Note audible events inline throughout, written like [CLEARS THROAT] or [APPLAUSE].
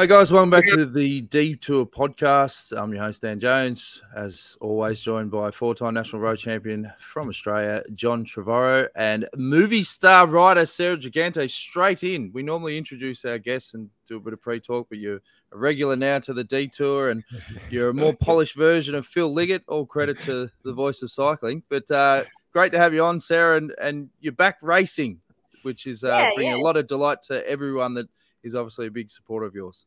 Hey guys, welcome back to the Detour podcast. I'm your host Dan Jones, as always, joined by four-time national road champion from Australia, John Trevorrow, and Movistar writer Sarah Gigante. Straight in, we normally introduce our guests and do a bit of pre-talk, but you're a regular now to the Detour, and you're a more [LAUGHS] polished version of Phil Liggett. All credit to the voice of cycling, but uh, great to have you on, Sarah, and, and you're back racing, which is uh, Yeah, bringing yeah. a lot of delight to everyone that is obviously a big supporter of yours.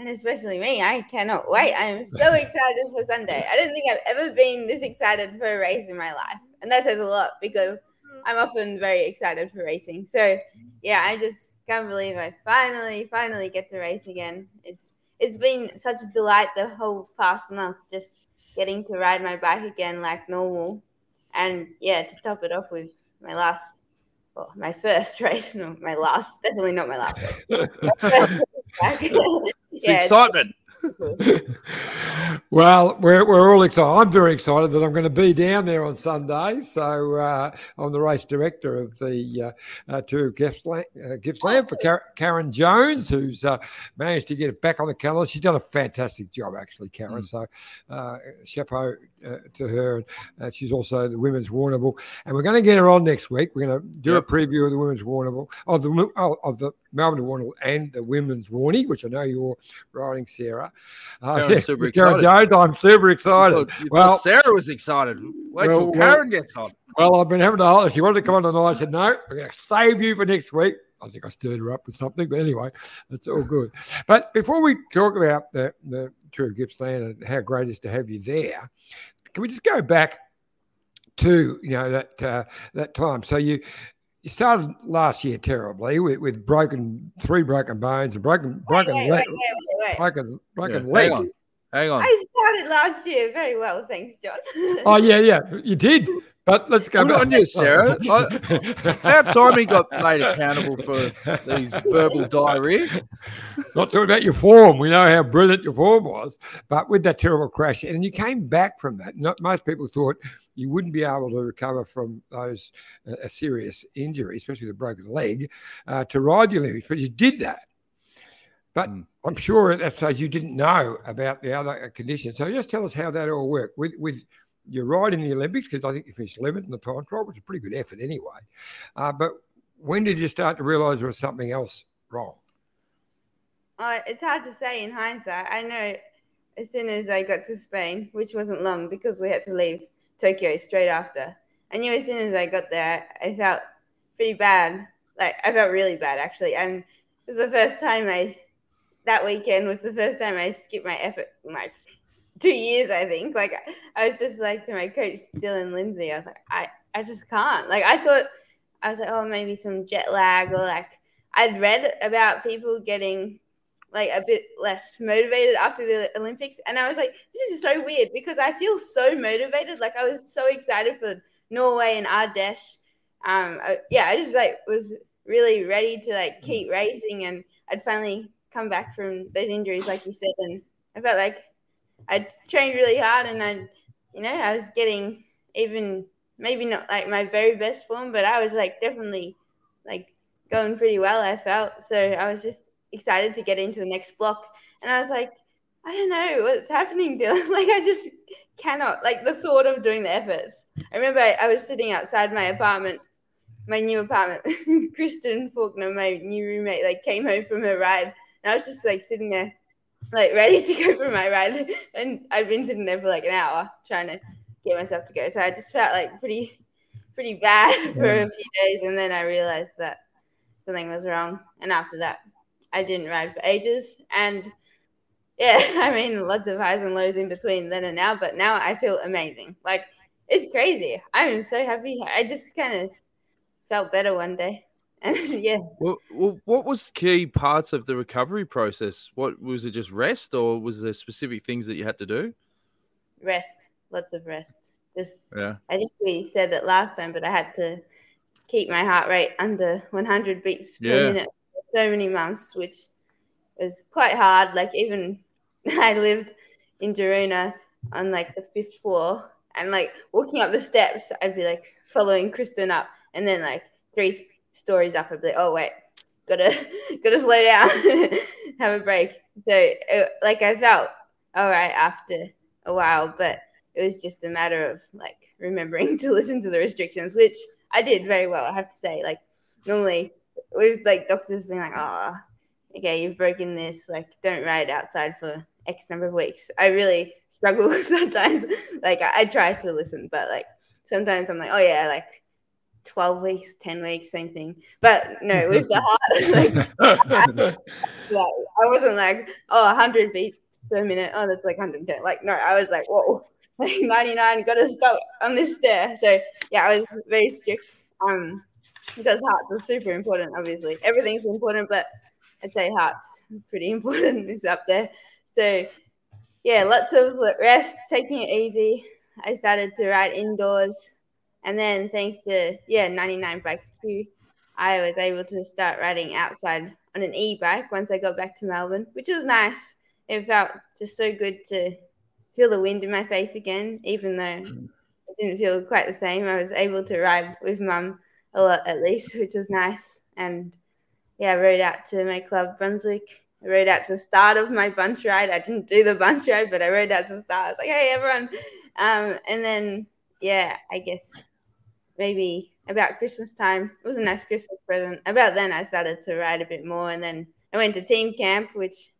And especially me. I cannot [LAUGHS] wait. I am so excited for Sunday. I don't think I've ever been this excited for a race in my life, and that says a lot because mm. I'm often very excited for racing. So yeah, I just can't believe I finally, finally get to race again. It's it's been such a delight the whole past month, just getting to ride my bike again like normal, and yeah, to top it off with my last. Well, my first [LAUGHS] race, no, my last, definitely not my last race. [LAUGHS] My first race back. It's excitement. [LAUGHS] well, we're, we're all excited. I'm very excited that I'm going to be down there on Sunday. So uh, I'm the race director of the uh, uh, Tour of Gippsland, uh, Gippsland for Kar- Karen Jones, who's uh, managed to get it back on the calendar. She's done a fantastic job, actually, Karen. Mm. So uh, chapeau uh, to her. Uh, she's also the Women's Warrnambool. And we're going to get her on next week. We're going to do Yep. a preview of the Women's Warrnambool, of the, oh, of the Melbourne Warrnambool and the Women's Warnie, which I know you're riding, Sarah. Uh, Karen's super excited. Jones, I'm super excited. Look, you Well- Sarah was excited. Wait Well, till well- Karen gets on. Well, I've been having to hold. You wanted to come on tonight, I said no. We're going to save you for next week. I think I stirred her up with something, but anyway, it's all good. But before we talk about the the Tour of Gippsland and how great it is to have you there, can we just go back to you know that uh, that time? So you. You started last year terribly with, with broken three broken bones, a broken broken wait, leg, wait, wait. broken broken Yeah, leg. Hang on. I started last year very well, thanks, John. [LAUGHS] Oh yeah, yeah, you did. But let's go Good back. on you, Sarah. [LAUGHS] About time he got made accountable for these verbal diarrhea. Not talking about your form. We know how brilliant your form was, but with that terrible crash, and you came back from that. Not most people thought you wouldn't be able to recover from those uh, a serious injury, especially the broken leg, uh, to ride the Olympics, but you did that. But Mm. I'm sure at that stage you didn't know about the other conditions. So just tell us how that all worked with with your ride in the Olympics, because I think you finished 11th in the time trial, which is a pretty good effort anyway. Uh, but when did you start to realise there was something else wrong? Uh, it's hard to say in hindsight. I know as soon as I got to Spain, which wasn't long because we had to leave Tokyo straight after. I knew as soon as I got there, I felt pretty bad. Like I felt really bad actually, and it was the first time I. That weekend was the first time I skipped my efforts in like two years. I think. Like I was just like to my coach Dylan Lindsay. I was like, I I just can't. Like I thought I was like, oh, maybe some jet lag or like I'd read about people getting like a bit less motivated after the Olympics, and I was like, this is so weird because I feel so motivated. Like I was so excited for Norway and Ardèche. Um, I, yeah, I just like was really ready to like keep racing, and I'd finally come back from those injuries, like you said, and I felt like I trained really hard, and I, you know, I was getting even maybe not like my very best form, but I was like definitely like going pretty well. I felt so I was just excited to get into the next block, and I was like, I don't know what's happening, Dylan. [LAUGHS] like I just cannot like the thought of doing the efforts. I remember I, I was sitting outside my apartment, my new apartment. [LAUGHS] Kristen Faulkner, my new roommate, like came home from her ride, and I was just like sitting there, like ready to go for my ride, [LAUGHS] and I'd been sitting there for like an hour trying to get myself to go. So I just felt like pretty, pretty bad [LAUGHS] for a few days, and then I realized that something was wrong. And after that, I didn't ride for ages, and yeah, [LAUGHS] I mean, lots of highs and lows in between then and now. But now I feel amazing. Like it's crazy. I'm so happy. I just kind of felt better one day, [LAUGHS] yeah, Well, well, what was key parts of the recovery process? What was it? Just rest, or was there specific things that you had to do? rest, lots of rest. Just Yeah. I think we said it last time, but I had to keep my heart rate under 100 beats per Yeah. minute for so many months, which was quite hard. Like even [LAUGHS] I lived in Girona on like the fifth floor, and like walking up the steps, I'd be like following Kristen up, and then like three stories up, I'd be like, oh wait, gotta [LAUGHS] gotta slow down, [LAUGHS] have a break. So it, like I felt all right after a while, but it was just a matter of like [LAUGHS] remembering to listen to the restrictions, which I did very well. I have to say, like normally with like doctors being like, oh, okay, you've broken this, like don't ride outside for X number of weeks. I really struggle sometimes. like I, I try to listen, but like sometimes I'm like, oh yeah, like 12 weeks, 10 weeks, same thing. But no, with the [LAUGHS] heart, [LAUGHS] [LAUGHS] like, I, wasn't like, oh, 100 beats per minute. Oh, that's like 110. Like, no, I was like, whoa, like 99, gotta stop on this stair. So, yeah, I was very strict. Um, because hearts are super important, obviously. Everything's important, but I'd say hearts pretty important is up there. So, yeah, lots of rest, taking it easy. I started to ride indoors and then thanks to yeah 99 bikes Q, I was able to start riding outside on an e-bike once I got back to Melbourne, which was nice. It felt just so good to feel the wind in my face again, even though mm. it didn't feel quite the same. I was able to ride with mum a lot at least, which was nice. And yeah, I rode out to my club Brunswick. I rode out to the start of my bunch ride. I didn't do the bunch ride, but I rode out to the start. I was like, hey everyone. Um, and then yeah, I guess maybe about Christmas time. It was a nice Christmas present. About then, I started to ride a bit more, and then I went to team camp, which,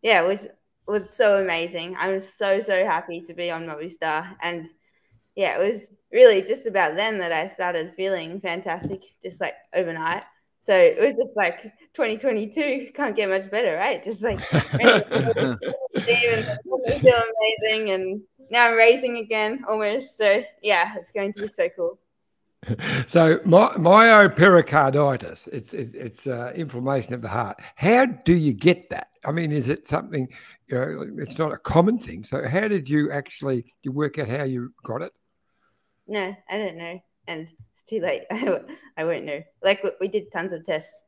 yeah, which was so amazing. I was so so happy to be on Movistar, and yeah, it was really just about then that I started feeling fantastic, just like overnight. So it was just like 2022 can't get much better, right? Just like [LAUGHS] feel amazing, and now I'm racing again almost. So yeah, it's going to be so cool. [LAUGHS] so my, myopericarditis, it's it, it's uh, inflammation of the heart. How do you get that? I mean, is it something? You know, it's not a common thing. So how did you actually you work out how you got it? No, I don't know, and it's too late. I, [LAUGHS] I won't know. Like we did tons of tests.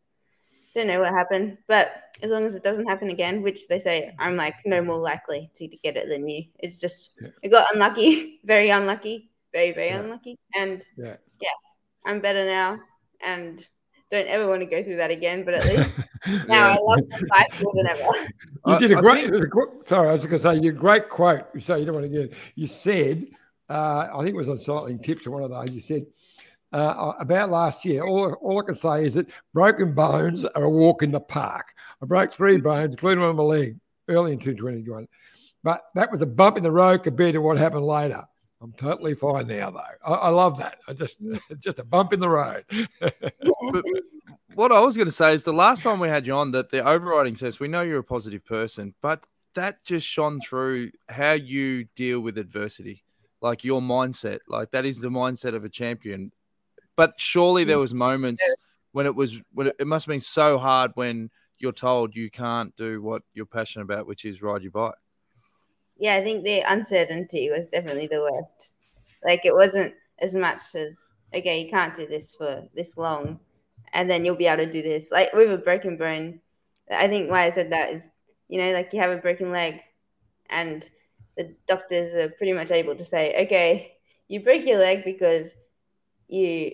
Don't know what happened, but as long as it doesn't happen again, which they say I'm like no more likely to get it than you. It's just yeah. I got unlucky, [LAUGHS] very unlucky, very very yeah. unlucky, and yeah yeah, I'm better now, and don't ever want to go through that again. But at [LAUGHS] least now I love life more than ever. You did a great. Think... Sorry, I was going to say you did a great quote. You say you don't want to get. You said, uh, I think it was on Cycling Tips or one of those. You said. Uh, about last year, all, all I can say is that broken bones are a walk in the park. I broke three bones, including one on my leg, early in 2021. But that was a bump in the road compared to what happened later. I'm totally fine now, though. I, I love that. I just mm. [LAUGHS] just a bump in the road. [LAUGHS] what I was going to say is the last time we had you on, that the overriding test, we know you're a positive person, but that just shone through how you deal with adversity, like your mindset. Like that is the mindset of a champion. But surely there mm. was moments when it was when it, it must have been so hard when you're told you can't do what you're passionate about, which is ride your bike yeah, I think the uncertainty was definitely the worst. Like it wasn't as much as okay, you can't do this for this long, and then you'll be able to do this. Like with a broken bone, I think why I said that is, you know, like you have a broken leg, and the doctors are pretty much able to say, okay, you break your leg because you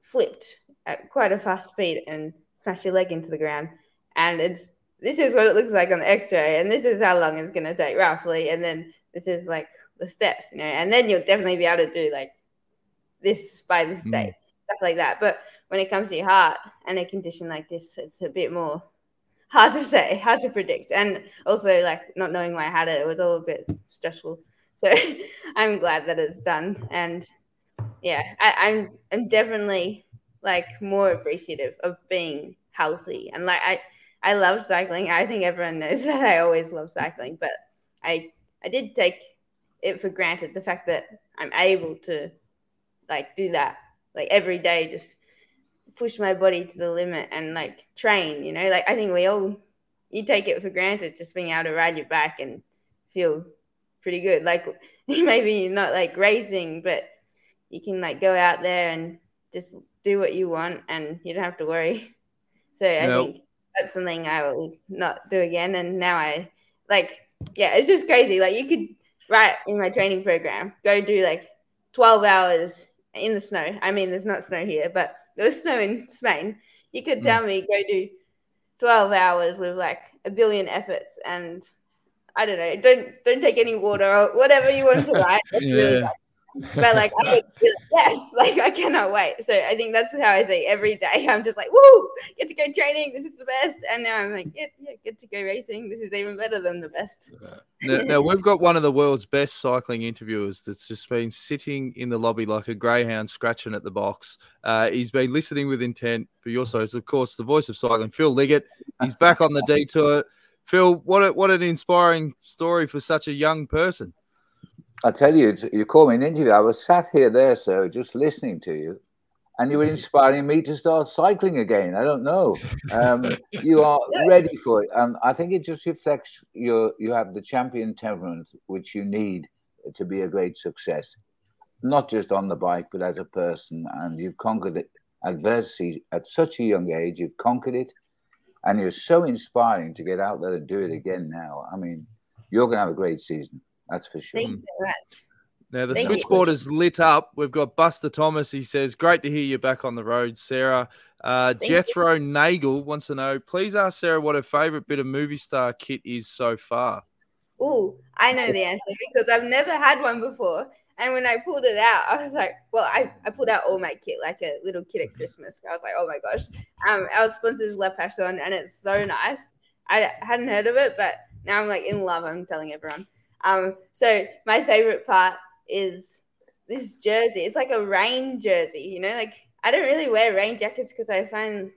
flipped at quite a fast speed and smashed your leg into the ground, and it's this is what it looks like on the x-ray and this is how long it's going to take roughly and then this is like the steps you know and then you'll definitely be able to do like this by this mm. date stuff like that. But when it comes to your heart and a condition like this it's a bit more hard to say [LAUGHS] hard to predict. And also like not knowing why i had it it was all a bit stressful. So [LAUGHS] i'm glad that it's done. And yeah I, i'm i'm definitely like more appreciative of being healthy. And like i I love cycling. I think everyone knows [LAUGHS] that I always love cycling, but I I did take it for granted the fact that I'm able to like do that like every day just push my body to the limit and like train, you know? Like I think we all you take it for granted just being able to ride your bike and feel pretty good. Like [LAUGHS] maybe you're not like racing, but you can like go out there and just do what you want and you don't have to worry. [LAUGHS] So I think that's something I will not do again. And now I like, yeah, it's just crazy. Like you could write in my training program, go do like 12 hours in the snow. I mean, there's not snow here, but there was snow in Spain. You could hmm. tell mm. me go do 12 hours with like a billion efforts and I don't know, don't don't take any water or whatever you want to [LAUGHS] write. Really Yeah. But like I like, yes, [LAUGHS] like I cannot wait. So I think that's how I say every day. [LAUGHS] I'm just like, woo, get to go training. This is the best. And now I'm like, yeah, yeah, get to go racing. This is even better than the best. Now, now [LAUGHS] we've got one of the world's best cycling interviewers that's just been sitting in the lobby like a greyhound scratching at the box. Uh, he's been listening with intent for your shows. Of course, the voice of cycling, Phil Liggett. He's back on the detour. Phil, what a, what an inspiring story for such a young person. I tell you, you call me an interview. I was sat here there, sir, just listening to you, and you were inspiring me to start cycling again. I don't know. Um, [LAUGHS] you are ready for it, and I think it just reflects your you have the champion temperament which you need to be a great success, not just on the bike, but as a person. And you've conquered it, adversity at such a young age. You've conquered it, and you're so inspiring to get out there and do it again now. I mean, you're going to have a great season. That's for sure. Thanks so much. Now the Thank you. switchboard is lit up. We've got Buster Thomas. He says, "Great to hear you back on the road, Sarah." Uh, Thank you. Jethro Nagel wants to know. Please ask Sarah what her favorite bit of Movistar kit is so far. Oh, I know the answer because I've never had one before. And when I pulled it out, I was like, well, I, I pulled out all my kit like a little kid at Christmas. I was like, oh my gosh. Um, our sponsor is La Passione and it's so nice. I hadn't heard of it, but now I'm like in love. I'm telling everyone. Um, so my favorite part is this jersey. It's like a rain jersey, you know, like I don't really wear rain jackets because I find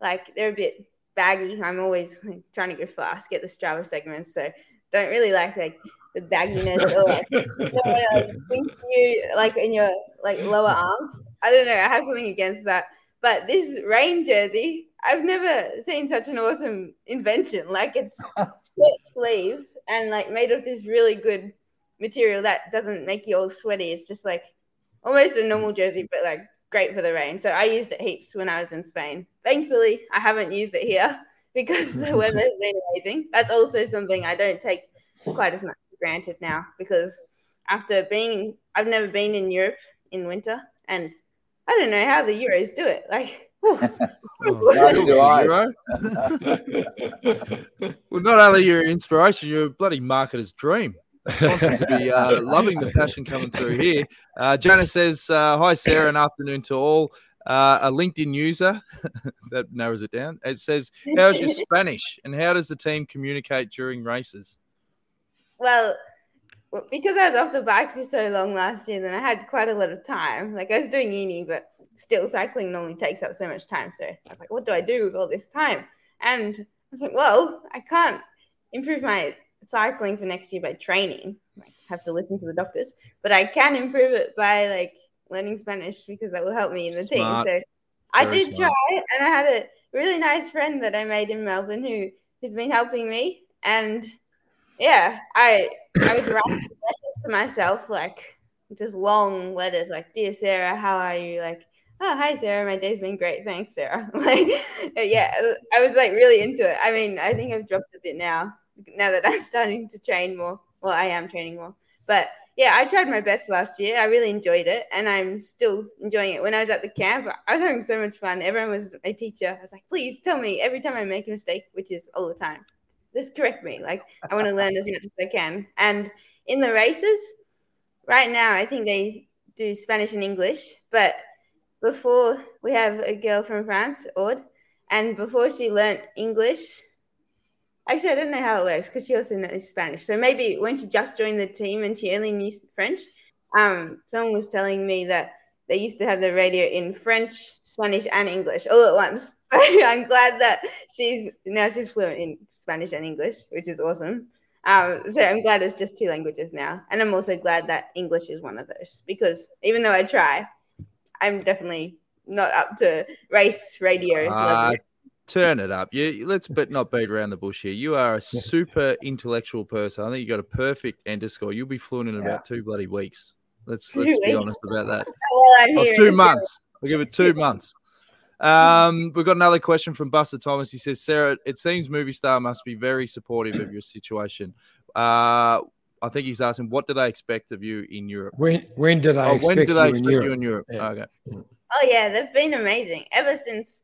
like they're a bit baggy. I'm always like, trying to go fast, get the Strava segments. So don't really like like the bagginess or like, [LAUGHS] you know, like, like in your like lower arms. I don't know. I have something against that. But this rain jersey, I've never seen such an awesome invention. Like it's [LAUGHS] short sleeve and like made of this really good material that doesn't make you all sweaty. It's just like almost a normal jersey, but like great for the rain. So I used it heaps when I was in Spain. Thankfully, I haven't used it here [LAUGHS] because the [LAUGHS] weather's been amazing. That's also something I don't take quite as much for granted now because after being, I've never been in Europe in winter, and I don't know how the Euros do it. Like, whew. [LAUGHS] Neither do I. [LAUGHS] Well, not only your inspiration, you're a bloody marketer's dream. Sponsors will be uh, [LAUGHS] loving the passion coming through here. Uh, Janice says, uh, Hi, Sarah, and afternoon to all. Uh, a LinkedIn user that narrows it down. It says, How's your Spanish and how does the team communicate during races? well, because I was off the bike for so long last year, then I had quite a lot of time. Like I was doing uni, but still cycling normally takes up so much time. So I was like, what do I do with all this time? And I was like, well, I can't improve my cycling for next year by training. I have to listen to the doctors, but I can improve it by like learning Spanish because that will help me in the team. Smart. So I did smart. try, and I had a really nice friend that I made in Melbourne who who's been helping me. And yeah, I I was writing [COUGHS] letters to myself like just long letters like, "Dear Sarah, how are you?" Like, "Oh, hi Sarah, my day's been great, thanks Sarah." [LAUGHS] like, yeah, I was like really into it. I mean, I think I've dropped a bit now now that I'm [LAUGHS] starting to train more. Well, I am training more, but yeah, I tried my best last year. I really enjoyed it, and I'm still enjoying it. When I was at the camp, I was having so much fun. Everyone was my teacher. I was like, please tell me every time I make a mistake, which is all the time, just correct me. Like, I want to [LAUGHS] learn as much as I can. And in the races, right now, I think they do Spanish and English, but before we have a girl from France, Aude, and before she learnt English, Actually, I don't know how it works because she also knows Spanish. So maybe when she just joined the team and she only knew French, um, someone was telling me that they used to have the radio in French, Spanish, and English all at once. [LAUGHS] So I'm glad that she's now she's fluent in Spanish and English, which is awesome. Um, so I'm glad it's just two languages now, and I'm also glad that English is one of those because even though I try, I'm definitely not up to race radio. Ah, turn it up. You let's but not beat around the bush here. You are a super intellectual person. I think you got a perfect enter score. You'll be fluent in about two bloody weeks. Let's Two let's be weeks? honest about that. [LAUGHS] Well, I'm Oh, two months. We'll give it two [LAUGHS] months. Um, we've got another question from Buster Thomas. He says, Sarah, it seems Movistar must be very supportive of your situation. Uh, I think he's asking, what do they expect of you in Europe? When when do they Oh, expect when do they you expect in you in Europe? Yeah. Okay. Oh yeah, they've been amazing ever since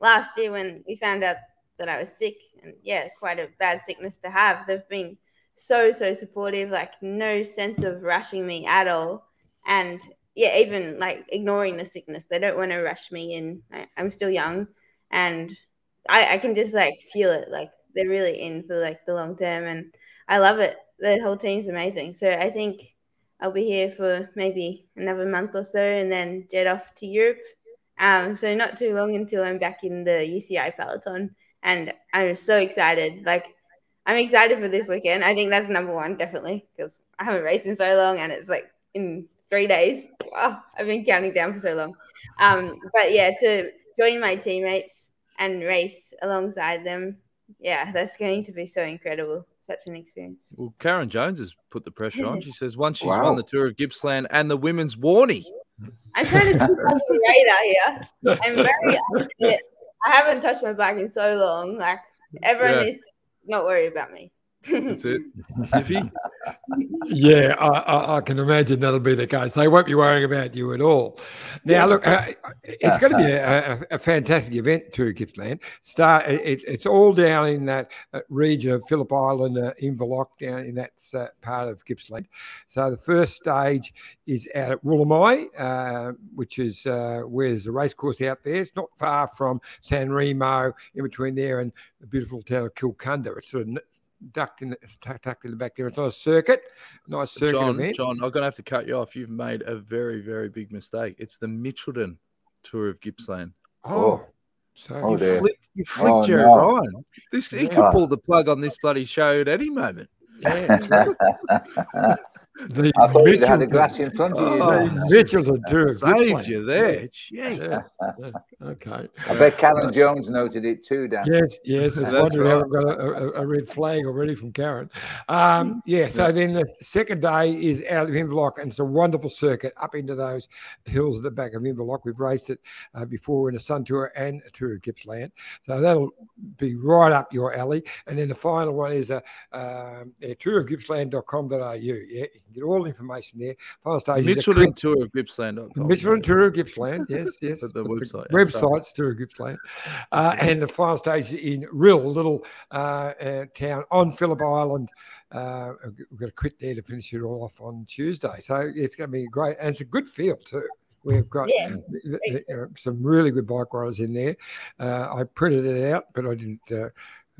last year when we found out that I was sick, and yeah, quite a bad sickness to have. They've been so so supportive, like no sense of rushing me at all, and yeah, even like ignoring the sickness. They don't want to rush me in. I, I'm still young, and I, I can just like feel it. Like they're really in for like the long term, and I love it. The whole team's amazing. So I think I'll be here for maybe another month or so, and then jet off to Europe. Um, so not too long until I'm back in the UCI peloton, and I'm so excited. Like I'm excited for this weekend. I think that's number one, definitely, because I haven't raced in so long, and it's like in three days. Wow, I've been counting down for so long. Um, but yeah, to join my teammates and race alongside them, yeah, that's going to be so incredible. Such an experience. Well, Karen Jones has put the pressure on. She says once she's Wow. won the Tour of Gippsland and the Women's Warney. I'm trying to sleep under the [LAUGHS] radar here. I'm very unfit. I haven't touched my bike in so long. Like everyone Yeah. needs to not worry about me. That's it. [LAUGHS] Iffy. Yeah, I, I, I can imagine that'll be the case. They won't be worrying about you at all. Now, look, uh, it's going to be a, a, a fantastic event to Gippsland. Start, it, it's all down in that uh, region of Phillip Island, uh, Inverloch, down in that uh, part of Gippsland. So the first stage is out at Woolamai, uh, which is uh, where there's a racecourse out there. It's not far from San Remo, in between there and the beautiful town of Kilcunda. It's sort of n- ducked in, the, [LAUGHS] it's tucked tucked in the back there. It's not a circuit, nice circuit John, event. John, I'm going to have to cut you off. You've made a very, very big mistake. It's the Mitchelton Tour of Gippsland. Oh, oh, so Oh, you dear. flicked, you flicked Oh, Gerry no. Ryan. This he could pull the plug on this bloody show at any moment. yeah, [LAUGHS] [LAUGHS] the I thought you'd had a glass in front of you. Oh, the then. Mitchelton Tour of Saved you there. Yeah. yeah, Okay. I bet Karen Jones noted it too, Dan. Yes, yes. I was That's wondering how right. we got a, a, a red flag already from Karen. Um, yeah, so then the second day is out of Inverloch, and it's a wonderful circuit up into those hills at the back of Inverloch. We've raced it uh, before in a Sun Tour and a Tour of Gippsland. So that'll be right up your alley. And then the final one is a um, yeah, tourofgippsland.com.au. Yeah, you can get all the information there. Final stage is a Mitchelton quick- Tour of Gippsland. Mitchelton Tour of Gippsland, yes, [LAUGHS] yes. But the website, yeah, website's Tour of Gippsland, uh, and the final stage in Rhyll, a little uh, uh, town on Phillip Island. Uh, we've got to quit there to finish it all off on Tuesday, so it's going to be great, and it's a good field too. We've got Yeah. th- th- uh, some really good bike riders in there. Uh, I printed it out, but I didn't. Uh,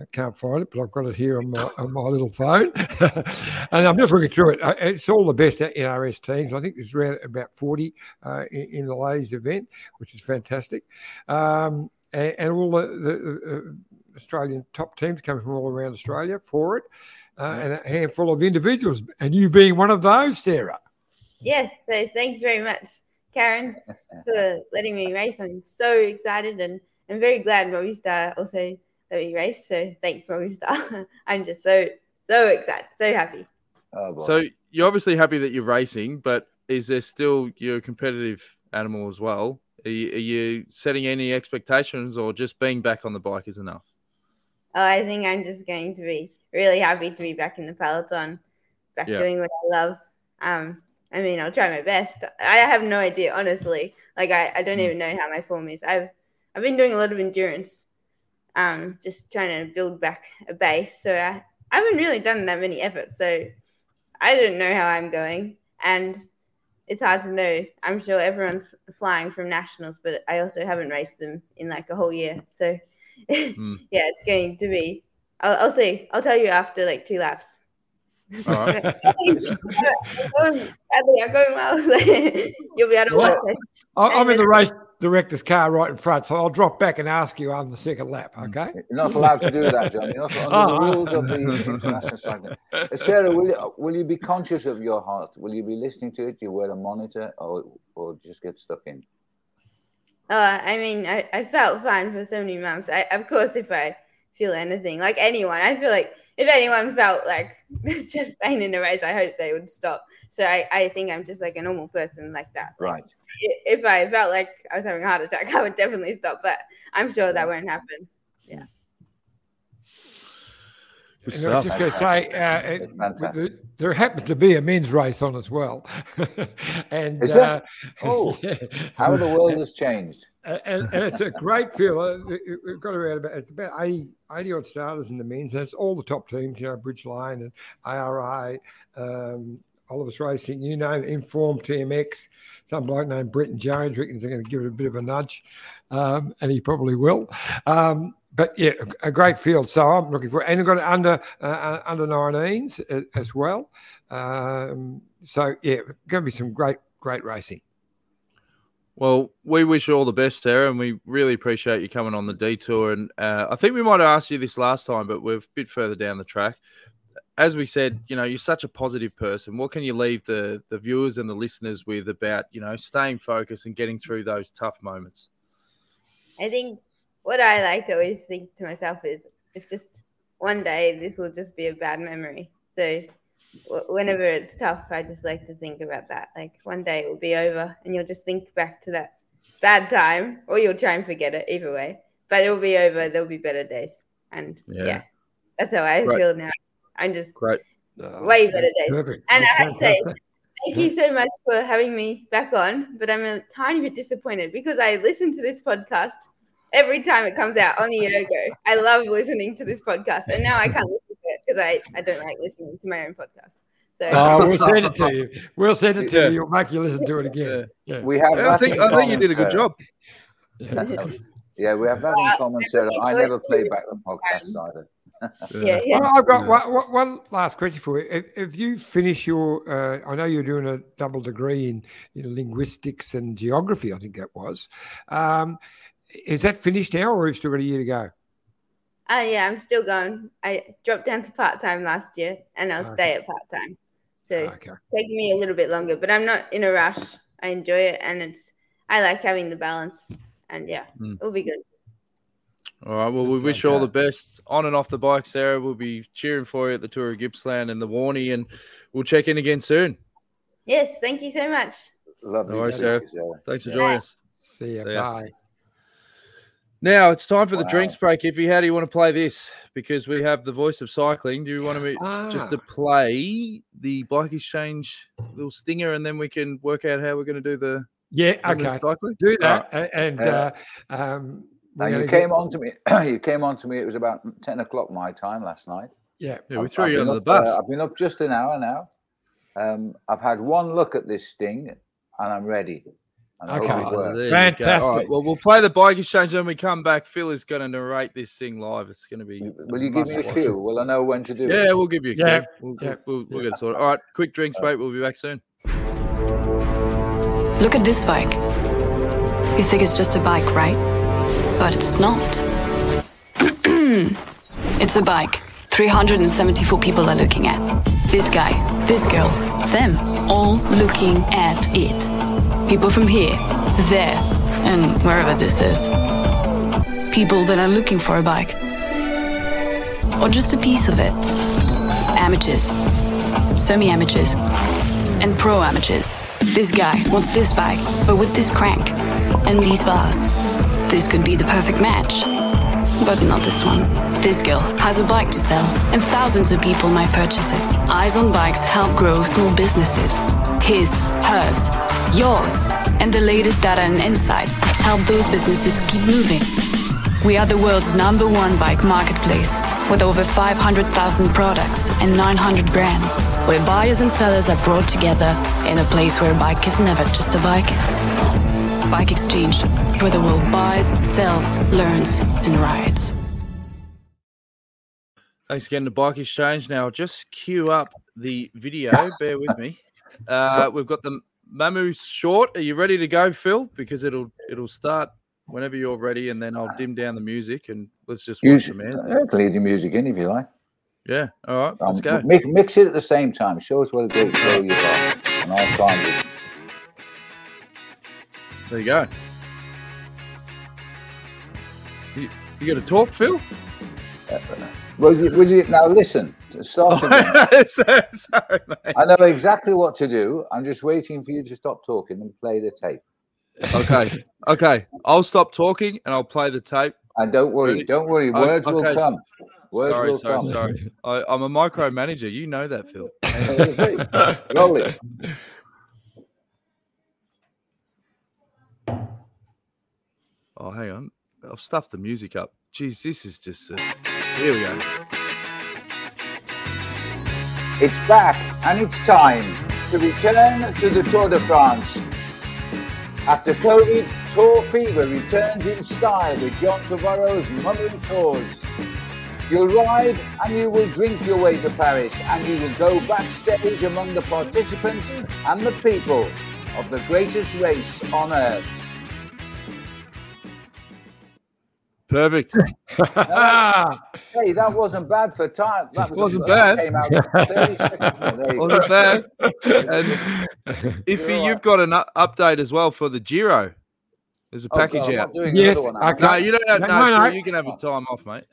I can't find it, but I've got it here on my, [LAUGHS] on my little phone, [LAUGHS] and I'm just looking through it. It's all the best NRS teams. I think there's around about 40 uh, in, in the ladies event, which is fantastic, um, and, and all the, the uh, Australian top teams coming from all around Australia for it, uh, and a handful of individuals, and you being one of those, Sarah. Yes, so thanks very much, Karen, [LAUGHS] for letting me race. I'm so excited and I'm very glad Movistar also let me race. So thanks, Movistar. [LAUGHS] I'm just so, so excited, so happy. Oh. So you're obviously happy that you're racing, but is there still you're a competitive animal as well? Are you, are you setting any expectations, or just being back on the bike is enough? Oh, I think I'm just going to be really happy to be back in the peloton, back Yeah. doing what I love. Um, I mean, I'll try my best. I have no idea, honestly. Like, I, I don't Mm. even know how my form is. I've I've been doing a lot of endurance, um, just trying to build back a base. So I, I haven't really done that many efforts. So I don't know how I'm going, and it's hard to know. I'm sure everyone's flying from nationals, but I also haven't raced them in like a whole year. So [LAUGHS] Mm. yeah, it's going to be. I'll, I'll see. I'll tell you after like two laps. All right. [LAUGHS] I'm going, badly, I'm going well. [LAUGHS] You'll be able to watch it. I'm in the race director's car right in front, so I'll drop back and ask you on the second lap. Okay. You're not allowed to do that, John. You're not under Oh, the oh. rules of the international cycling. Uh, Sarah, will you, will you be conscious of your heart? Will you be listening to it? Do you wear a monitor, or or just get stuck in? Uh, I mean, I, I felt fine for so many months. I, of course, if I feel anything, like anyone, I feel like if anyone felt like [LAUGHS] just pain in the race, I hope they would stop. So I, I think I'm just like a normal person like that. Right. I- If I felt like I was having a heart attack, [LAUGHS] I would definitely stop. But I'm sure that won't happen. Good And I was just going to say, uh, it- there happens to be a men's race on as well, [LAUGHS] and Is uh, there? Oh. [LAUGHS] How the world has changed. and, and it's a great field. Uh, we've got around about it's about 80, 80 odd starters in the men's. That's all the top teams, you know, Bridge Lane and ARA, um, Oliver's Racing, you know, Inform TMX. Some bloke named Britton Jones reckons they're going to give it a bit of a nudge, um, and he probably will. Um, but yeah, a great field. So I'm looking for, and we've got under uh, uh under 19s as well. Um, so yeah, going to be some great great racing. Well, we wish you all the best, Sarah, and we really appreciate you coming on the detour. And uh, I think we might have asked you this last time, but we're a bit further down the track. As we said, you know, you're such a positive person. What can you leave the the viewers and the listeners with about, you know, staying focused and getting through those tough moments? I think what I like to always think to myself is, it's just one day this will just be a bad memory. So whenever it's tough, I just like to think about that. Like one day it will be over, and you'll just think back to that bad time, or you'll try and forget it. Either way, but it will be over. There'll be better days, and yeah, yeah that's how I feel now. I'm just great, uh, way better days. Perfect. And that's I have to say. Thank you so much for having me back on, but I'm a tiny bit disappointed because I listen to this podcast every time it comes out on the Ergo. I love listening to this podcast, and now I can't listen to it because I, I don't like listening to my own podcast. So oh, we'll send it to you. We'll send it to yeah. you. We'll make you listen to it again. Yeah. We have. Yeah, I think I think you did a good job. [LAUGHS] Yeah, we have that in common, Sarah. I never play back the podcast either. Yeah, yeah. Well, I've got one, one, last question for you. If, if you finish your, uh, I know you're doing a double degree in, in linguistics and geography. I think that was. Um, is that finished now, or have you still got a year to go? Uh, yeah, I'm still going. I dropped down to part time last year, and I'll okay. stay at part time. So okay. taking me a little bit longer, but I'm not in a rush. I enjoy it, and it's I like having the balance, and yeah, mm. it'll be good. All right. Well, we wish you all the best on and off the bike, Sarah. We'll be cheering for you at the Tour of Gippsland and the Warney, and we'll check in again soon. Yes. Thank you so much. Lovely. No worries, Sarah. Thanks for joining us. See you. Bye. Now it's time for the wow. drinks break. If you how do you want to play this? Because we have the voice of cycling. Do you want to ah. just to play the bike exchange little stinger, and then we can work out how we're going to do the yeah okay cycling? do that right. and uh, um, now you came on to me. [CLEARS THROAT] you came on to me. It was about ten o'clock my time last night. Yeah, yeah we threw I've you under the bus. Uh, I've been up just an hour now. Um, I've had one look at this sting, and I'm ready. Okay, oh, fantastic. Well, we'll play the bike exchange when we come back. Phil is going to narrate this thing live. It's going to be. Will you give me a cue? Will I know when to do yeah, it? Yeah, we'll give you a cue. Yeah, we'll, yeah. we'll, we'll get it sorted. All right, quick drinks break. We'll be back soon. Look at this bike. You think it's just a bike, right? But it's not. [CLEARS THROAT] it's a bike. 374 people are looking at. This guy, this girl, them, all looking at it People from here, there, and wherever this is. People that are looking for a bike. Or just a piece of it. Amateurs, semi amateurs, and pro amateurs. This guy wants this bike, but with this crank and these bars. This could be the perfect match. But not this one. This girl has a bike to sell, and thousands of people might purchase it. Eyes on Bikes help grow small businesses. His, hers, yours, and the latest data and insights help those businesses keep moving. We are the world's number one bike marketplace with over 500,000 products and 900 brands, where buyers and sellers are brought together in a place where a bike is never just a bike. Bike Exchange, where the world buys, sells, learns, and rides. Thanks again to Bike Exchange. Now, just cue up the video. Bear with me. [LAUGHS] Uh, we've got the Mamu short. Are you ready to go, Phil? Because it'll it'll start whenever you're ready, and then I'll dim down the music and let's just watch the man. I can leave the music in if you like. Yeah. All right. Let's um, go. Mix, mix it at the same time. Show us what a great show you got, and I'll find it. There you go. You, you got to talk, Phil? Uh, will you, will you now listen? Start [LAUGHS] again. Sorry, mate. I know exactly what to do. I'm just waiting for you to stop talking and play the tape. Okay. okay. I'll stop talking and I'll play the tape. And don't worry. Don't worry. Words okay. will come. Words sorry, will sorry, come. sorry. I, I'm a micromanager. You know that, Phil. [LAUGHS] Roll it. [LAUGHS] Oh, hang on. I've stuffed the music up. Jeez, this is just. Uh, here we go. It's back and it's time to return to the Tour de France. After COVID, Tour Fever returns in style with John Trevorrow's Mummery Tours. You'll ride and you will drink your way to Paris and you will go backstage among the participants and the people of the greatest race on earth. Perfect. [LAUGHS] [LAUGHS] Hey, that wasn't bad for time. That was, Wasn't bad. Came out [LAUGHS] Oh, Wasn't go. bad. And if You're you've got an update as well for the Giro, there's a Oh, package God, out. Yes, another one now. okay. No, you don't have. No, No, no, no. You can have your time off, mate.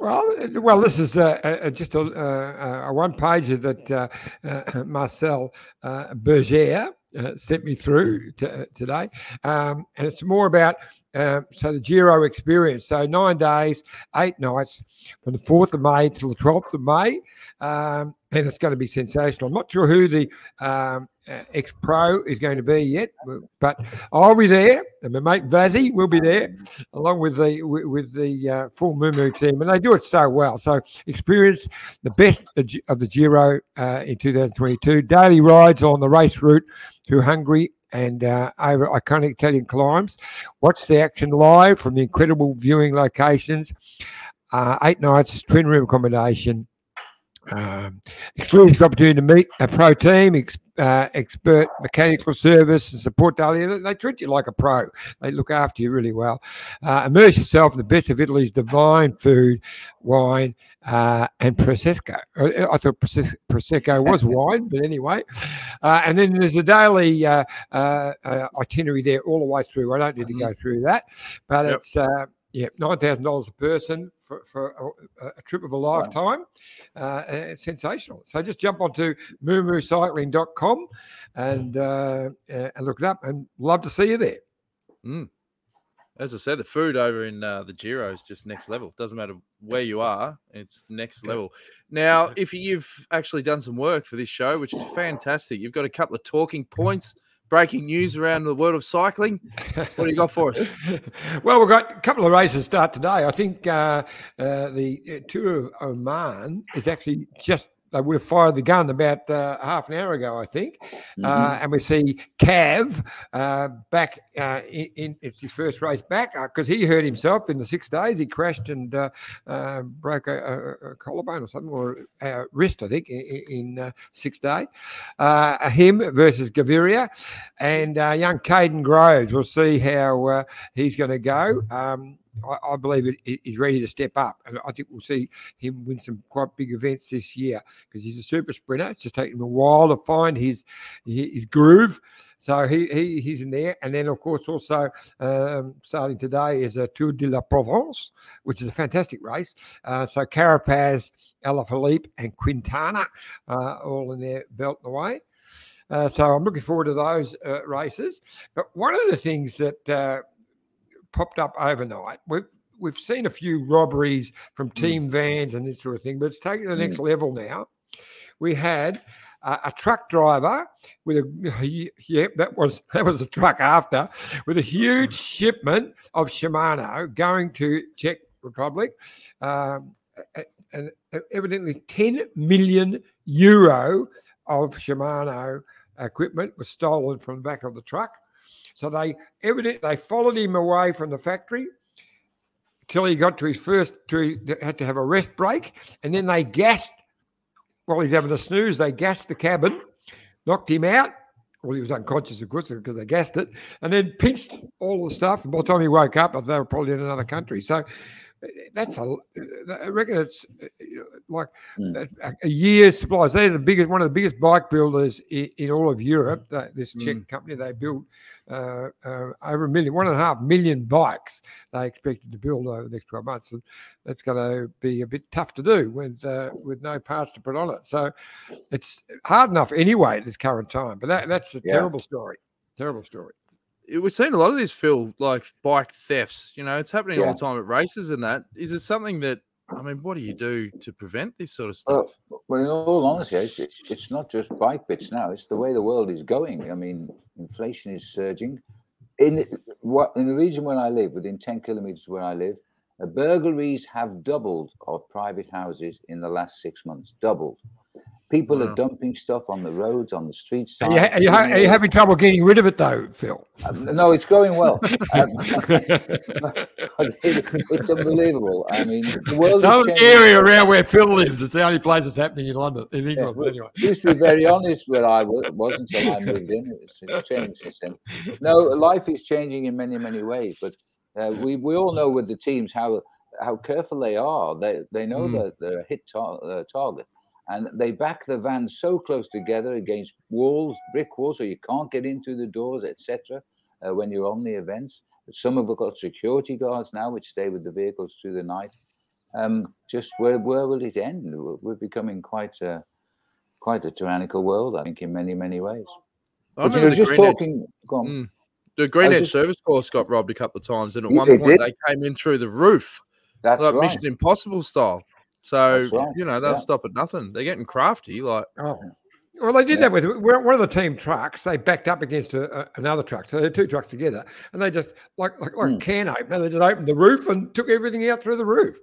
Well, uh, well, this is uh, uh, just a, uh, a one pager that uh, uh, [COUGHS] Marcel uh, Berger uh, sent me through to, uh, today, um, and it's more about uh, so the Giro experience. So nine days, eight nights, from the fourth of May till the twelfth of May, um, and it's going to be sensational. I'm not sure who the um, uh, ex pro is going to be yet, but I'll be there, and my mate Vazzy will be there along with the with, the uh, full Mumu team, and they do it so well. So experience the best of of the Giro uh, in 2022. Daily rides on the race route through Hungary and uh, over iconic Italian climbs. Watch the action live from the incredible viewing locations. Uh, eight nights, twin room accommodation. Um, exclusive opportunity to meet a pro team, ex, uh, expert mechanical service and support daily. They- They treat you like a pro. They look after you really well. Uh, immerse yourself in the best of Italy's divine food, wine, uh, and prosecco. Uh, I thought Prose- prosecco was [LAUGHS] wine, but anyway. Uh, and then there's a daily uh, uh, uh, itinerary there all the way through. I don't need to go through that, but Yep. it's uh, yeah nine thousand dollars a person for, for a, a trip of a lifetime. Uh, it's sensational. So just jump onto moomoocycling.com and uh, uh, and look it up. And love to see you there. As I said, the food over in uh, the Giro is just next level. Doesn't matter where you are, it's next level. Now, if you've actually done some work for this show, which is fantastic, you've got a couple of talking points, breaking news around the world of cycling. What do you got for us? [LAUGHS] well, we've got a couple of races start today. I think uh, uh, the uh, Tour of Oman is actually just. They would have fired the gun about uh, half an hour ago, I think. Uh, and we see Cav uh, back uh, in, in it's his first race back because he hurt himself in the six days. He crashed and uh, uh, broke a, a, a collarbone or something or uh, wrist, I think, in, in uh, six day. Uh, him versus Gaviria and uh, young Kaden Groves. We'll see how uh, he's going to go. Um, I, I believe it, he's ready to step up, and I think we'll see him win some quite big events this year because he's a super sprinter. It's just taken him a while to find his his groove. So he, he he's in there, and then of course also um, starting today is a Tour de la Provence, which is a fantastic race. Uh, so Carapaz, Alaphilippe, and Quintana uh, all in their belt and away. Uh, so I'm looking forward to those uh, races. But one of the things that uh, popped up overnight, we've we've seen a few robberies from team vans and this sort of thing, but it's taken to the next level now. We had uh, a truck driver with a [LAUGHS] yeah, that was [LAUGHS] that was a truck after with a huge shipment of Shimano going to Czech Republic, um, and evidently 10 million euro of Shimano equipment was stolen from the back of the truck. So they evident they followed him away from the factory till he got to his first to had to have a rest break, and then they gassed while he's having a snooze. They gassed the cabin, knocked him out. Well, he was unconscious, of course, because they gassed it, and then pinched all the stuff. And by the time he woke up, they were probably in another country. So that's a. I reckon it's uh, like Mm. a, a year's supplies. They're the biggest, one of the biggest bike builders in, in all of Europe. uh, This Czech company, they built uh, uh, over a million, one and a half million bikes. They expected to build over the next twelve months, and that's going to be a bit tough to do with uh, with no parts to put on it. So it's hard enough anyway at this current time. But that, that's a Yeah. terrible story. Terrible story. We've seen a lot of this, Phil, like bike thefts. You know, it's happening all the time at races and that. Is it something that, I mean, what do you do to prevent this sort of stuff? well, in all honesty, it's, it's- it's not just bike bits now. It's the way the world is going. I mean, inflation is surging. in what in the region where I live, within 10 kilometers where I live, uh, burglaries have doubled of private houses in the last six months. Doubled. People Wow. are dumping stuff on the roads, on the streets. Are you, are, you, are you having trouble getting rid of it though, Phil? no, it's going well. [LAUGHS] Um, [LAUGHS] it's unbelievable. I mean, the world is Some area around where Phil lives. It's the only place that's happening in London, in England. but anyway. used to be very [LAUGHS] honest where I was, was until I moved in. It's, it's changed since then. No, life is changing in many, many ways. But uh, we, we all know with the teams how how careful they are. They they know Mm. that they're a hit tar- uh, target, and they back the vans so close together against walls, brick walls, so you can't get in through the doors, etc. Uh, when you're on the events, some have got security guards now, which stay with the vehicles through the night. Um, just where where will it end? We're we're becoming quite a quite a tyrannical world, I think, in many many ways. I But you the just talking. Mm. the Green Edge just- service course got robbed a couple of times, and at one point did. they came in through the roof, That's like right. Mission Impossible style. So right, you know they'll yeah. stop at nothing. They're getting crafty. Like Oh. Well, they did Yeah. that with one one of the team trucks. They backed up against a, a- another truck, so they're two trucks together, and they just like like, like Hmm. a can opener. They just opened the roof and took everything out through the roof.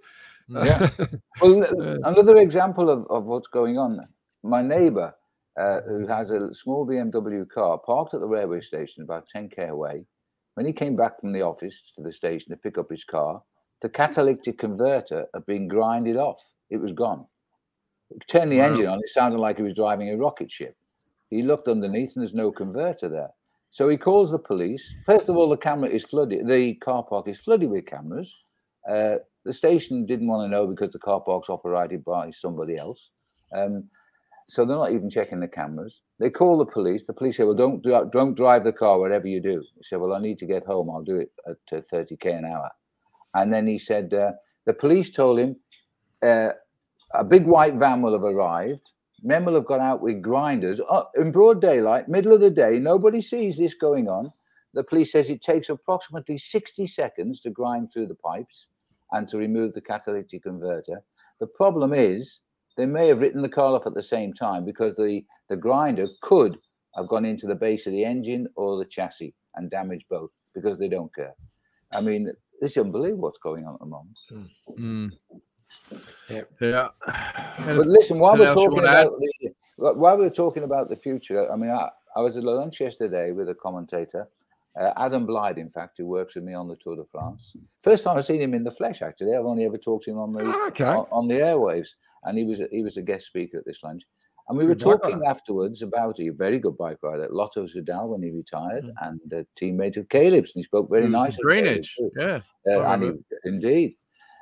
Yeah. [LAUGHS] Well, another example of, of what's going on. My neighbour, uh, who has a small BMW car, parked at the railway station about 10k away. When he came back from the office to the station to pick up his car, the catalytic converter had been grinded off. It was gone. Turned the Wow. engine on, it sounded like he was driving a rocket ship. He looked underneath and there's no converter there. So he calls the police. First of all, the camera is flooded. The car park is flooded with cameras. Uh, the station didn't want to know because the car park's operated by somebody else. Um, so they're not even checking the cameras. They call the police. The police say, "Well, don't dri- don't drive the car, whatever you do." He said, "Well, I need to get home. I'll do it at uh, 30k an hour." And then he said, uh, the police told him uh, a big white van will have arrived. Men will have gone out with grinders uh, in broad daylight, middle of the day. Nobody sees this going on. The police says it takes approximately 60 seconds to grind through the pipes and to remove the catalytic converter. The problem is they may have written the car off at the same time because the, the grinder could have gone into the base of the engine or the chassis and damaged both because they don't care. I mean, it's unbelievable what's going on at the moment. mm. Yeah. yeah. But listen, while we're talking about the, while we're talking about the future, I mean, I, I was at lunch yesterday with a commentator, uh, Adam Blythe, in fact, who works with me on the Tour de France. First time I've seen him in the flesh. Actually, I've only ever talked to him on the Oh, okay. on, on the airwaves, and he was a, he was a guest speaker at this lunch. And we were Good talking afterwards about a very good bike rider, Lotto Soudal, when he retired, Mm. and a teammate of Caleb's, and he spoke very Mm, nice. of Green Caleb Edge. too. Yeah. Uh, and he, indeed.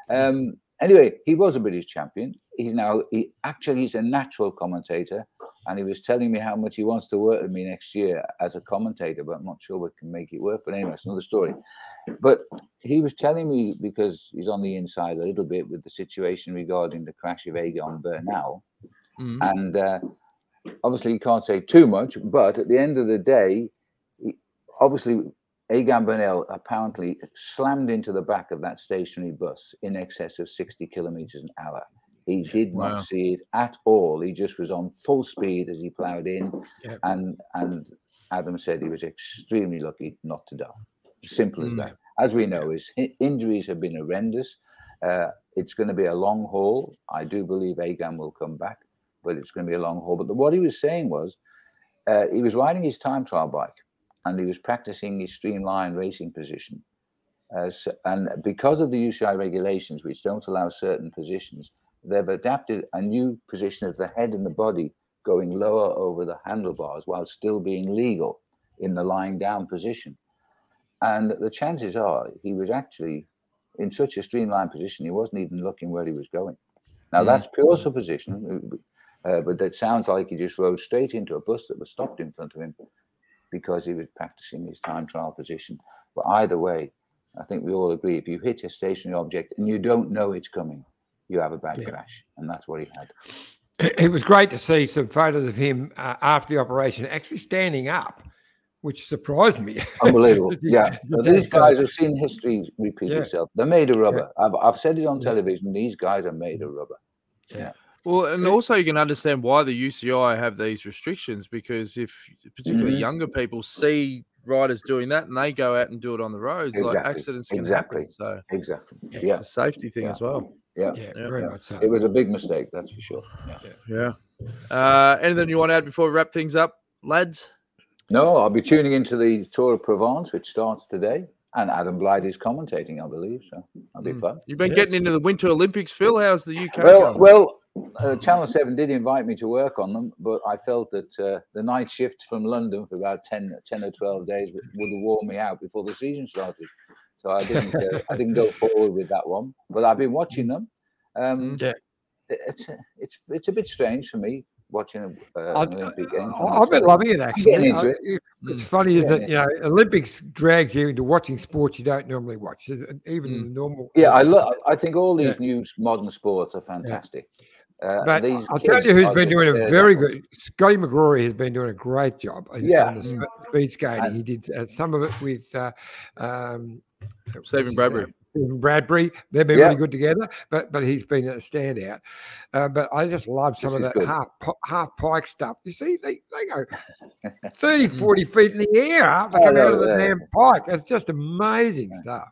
Um, anyway, he was a British champion. He's now he actually he's a natural commentator, and he was telling me how much he wants to work with me next year as a commentator. But I'm not sure we can make it work. But anyway, it's another story. But he was telling me because he's on the inside a little bit with the situation regarding the crash of Egan Bernal, Mm. and uh, obviously you can't say too much. But at the end of the day, he, obviously Egan Bernal apparently slammed into the back of that stationary bus in excess of 60 kilometers an hour. He did Wow. not see it at all. He just was on full speed as he plowed in, Yeah. and and Adam said he was extremely lucky not to die. Simple as Mm. that. As we know, his injuries have been horrendous. Uh, it's going to be a long haul. I do believe Egan will come back, but it's going to be a long haul. But the, what he was saying was, uh, he was riding his time trial bike, and he was practicing his streamlined racing position. And because of the UCI regulations, which don't allow certain positions, they've adapted a new position of the head and the body going lower over the handlebars while still being legal in the lying down position. And the chances are he was actually in such a streamlined position, he wasn't even looking where he was going. Now, Mm. that's pure supposition, uh, but that sounds like he just rode straight into a bus that was stopped in front of him because he was practicing his time trial position. But either way, I think we all agree if you hit a stationary object and you don't know it's coming, you have a bad Yeah. crash. And that's what he had. It- was great to see some photos of him uh, after the operation actually standing up, which surprised me. [LAUGHS] Unbelievable. [LAUGHS] Yeah. these guys have seen history repeat Yeah. itself. They're made of rubber. I've, I've said it on television. These guys are made of rubber. Well, and Yeah. also you can understand why the UCI have these restrictions because if particularly Mhm. younger people see riders doing that, and they go out and do it on the roads. Like accidents can exactly. happen. So Exactly. Yeah, Yeah. it's a safety thing Yeah. as well. Yeah. yeah, Yeah. very Yeah. much so. It was a big mistake, that's for sure. Yeah. Yeah. Uh, anything you want to add before we wrap things up, lads? No, I'll be tuning into the Tour of Provence, which starts today, and Adam Blythe is commentating, I believe. So that'll be Mm. fun. You've been Yes. getting into the Winter Olympics, Phil. How's the UK? Well, going? well, uh, Channel Seven did invite me to work on them, but I felt that uh, the night shift from London for about 10, 10 or twelve days would would have worn me out before the season started. So I didn't, uh, I didn't go forward with that one. But I've been watching them. Um, Yeah. it's it's it's a bit strange for me watching uh, I- an Olympic Games. I- I've been loving it actually. getting I- it. it- It's Mm. funny, isn't Yeah, it? You know, Olympics drags you into watching sports you don't normally watch, even Mm. the normal. Yeah, I love. I think all these Yeah. new modern sports are fantastic. Uh, But these I'll tell you who's are been doing a very good. Scotty McGrory has been doing a great job. in- Yeah. on the speed skating. And- he did uh, some of it with uh, um, Stephen his Bradbury. Bradbury. They've been Yeah. really good together, but but he's been a standout. Uh, but I just love some This of that good. half half pike stuff. You see, they, they go [LAUGHS] 30, 40 feet in the air after they come out of the yeah. damn pike. It's just amazing stuff.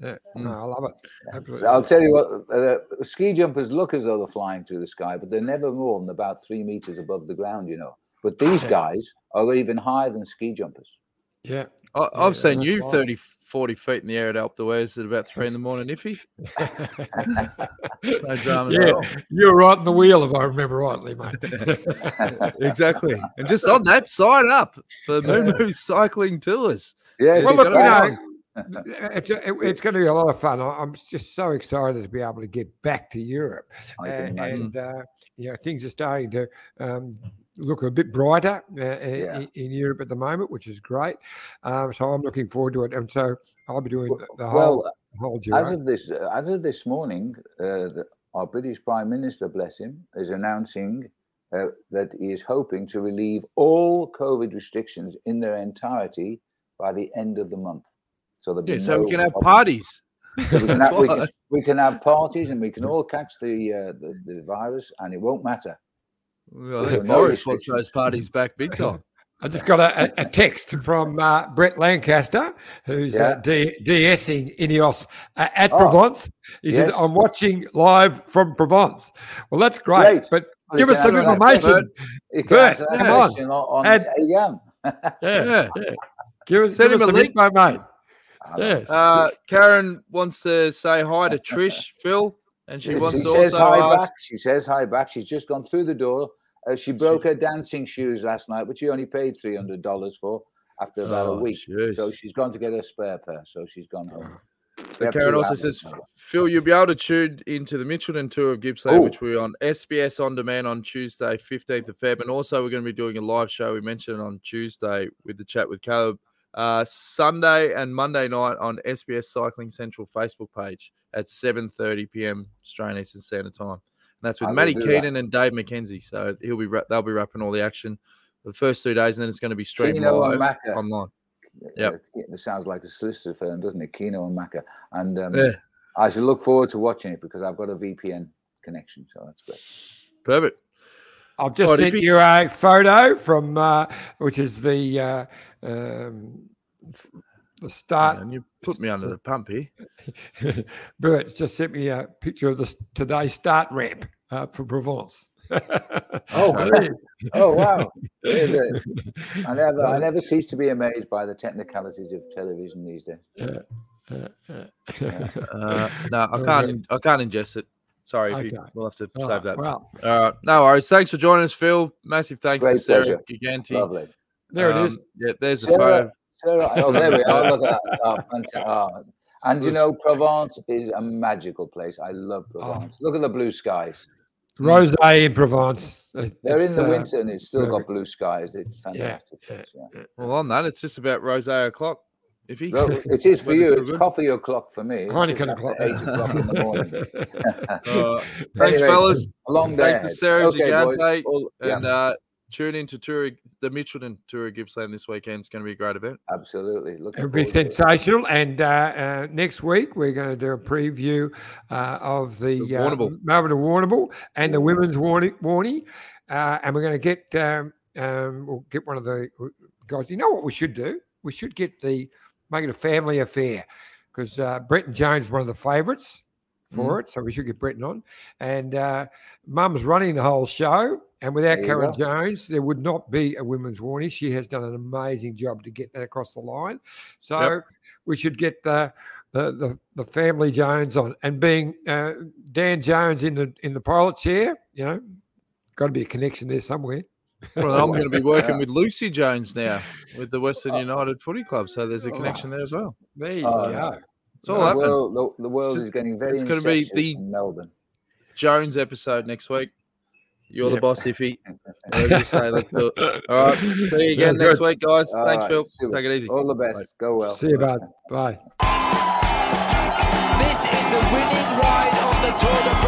Yeah, Mm. no, I love it. Absolutely. I'll tell you what. Uh, ski jumpers look as though they're flying through the sky, but they're never more than about three meters above the ground. You know. But these guys are even higher than ski jumpers. Yeah. I, Yeah, I've seen you right. 30, 40 feet in the air at Alp Alpe d'Huez at about three in the morning, iffy. [LAUGHS] No drama at Yeah. all. You're right in the wheel, if I remember rightly, mate. [LAUGHS] Exactly. And just on that, sign up for Moo Moo Cycling Tours. Yeah, well, it's look, you gonna know, it's, it- it's going to be a lot of fun. I- I'm just so excited to be able to get back to Europe, I and, imagine. and uh, you know things are starting to um, look a bit brighter uh, Yeah. in, in Europe at the moment, which is great. Um, so I'm looking forward to it, and so I'll be doing the- the whole well, whole as of this, uh, as of this morning, uh, the, our British Prime Minister, bless him, is announcing uh, that he is hoping to relieve all COVID restrictions in their entirety by the end of the month. So there'll Yeah, so we can have problem. parties. So we, [LAUGHS] can have, we, can, we can have parties and we can all catch the, uh, the the virus and it won't matter. Well, I think Morris wants those parties back big time. [LAUGHS] I just got a, a- a text from uh, Brett Lancaster, who's uh, D- DSing Ineos uh, at Oh, Provence. He says. I'm watching live from Provence. Well, that's great, Great. but Well, give us some information. You Bert, come on. question on, on And- [LAUGHS] Yeah. Yeah. Give us, Send give him us a some link. info, mate. Yes. Uh, Karen wants to say hi to Trish, Phil, and she She, wants she to says also hi ask. back. She says hi back. She's just gone through the door. Uh, she broke her dancing shoes last night, which she only paid three hundred dollars for after about Oh, a week. jeez. So she's gone to get her spare pair. So she's gone home. We So Karen also says. Phil, you'll be able to tune into the Mitchelton tour of Gippsland, which we're on SBS on demand on Tuesday, 15th of Feb. And also, we're going to be doing a live show. We mentioned on Tuesday with the chat with Caleb. Uh, Sunday and Monday night on SBS Cycling Central Facebook page at 7:30 p.m. Australian Eastern Standard Time. And that's with Matty do that. Keenan and Dave McKenzie. So he'll be they'll be wrapping all the action for the first two days, and then it's going to be streamed Keno and live Macca. online. Yep. Uh, it sounds like a solicitor firm, doesn't it? Keno and Macca. And um, Yeah, I should look forward to watching it because I've got a VPN connection. So that's great. perfect. I've just Right, if sent you- you a photo from, uh, which is the uh, um, the start. And you [LAUGHS] put me under the pump here. Bert's just sent me a picture of the s- today's start ramp uh, for Provence. [LAUGHS] Oh, really? Oh, wow. [LAUGHS] I never, I never cease to be amazed by the technicalities of television these days. Uh, no, I can't. I can't ingest it. Sorry, if you, we'll have to All save right, that. Well, All right, no worries. Thanks for joining us, Phil. Massive thanks to Great Sarah pleasure. Gigante. Lovely. There it is. Um, Yeah, there's a Sarah, photo. Sarah, oh, there we are. Look at that. [LAUGHS] Oh, fantastic. Oh. And you know, Provence is a magical place. I love Oh. Provence. Look at the blue skies. Rose in Provence. They're it's, in the uh, winter and it's still got blue skies. It's fantastic. yeah, place, yeah. Well, on that, it's just about rose o'clock. If he, Well, it is for you. It's good. coffee o'clock for me. It's Heineken o'clock. Eight o'clock in the morning. [LAUGHS] Uh, [LAUGHS] thanks, Anyway, fellas. A long day. Thanks to ahead. Sarah Okay, boys. Gigante. All- yeah, And uh, tune in to tour the Mitchelton Tour of Gippsland this weekend. It's going to be a great event. absolutely. Looking It'll be forward it. sensational. And uh, uh, next week, we're going to do a preview uh, of the, The uh, Melbourne to Warrnambool and the women's warning. warning. Uh, and we're going to get um, um, we'll get one of the guys. You know what we should do? we should get the make it a family affair because uh, and Jones one of the favourites for it, so we should get Brenton on. And uh, Mum's running the whole show, and without There Karen. Jones, there would not be a women's warning. She has done an amazing job to get that across the line. So we should get the, the the the family Jones on, and being uh, Dan Jones in the in the pilot chair, you know, got to be a connection there somewhere. Well, I'm going to be [LAUGHS] working with Lucy Jones now with the Western United Footy Club, so there's a connection there as well. There you Oh, go. It's all the happening. world, the, the world It's is getting very it's gonna be the- Melbourne. Jones episode next week. You're the boss, Iffy. [LAUGHS] Whatever you say, let's do it. [LAUGHS] All right. See you again next week, guys. All Thanks, right, Phil. super. Take it easy. All the best. Go well. See you, bud. Bye. This is the winning ride of the Tour de France.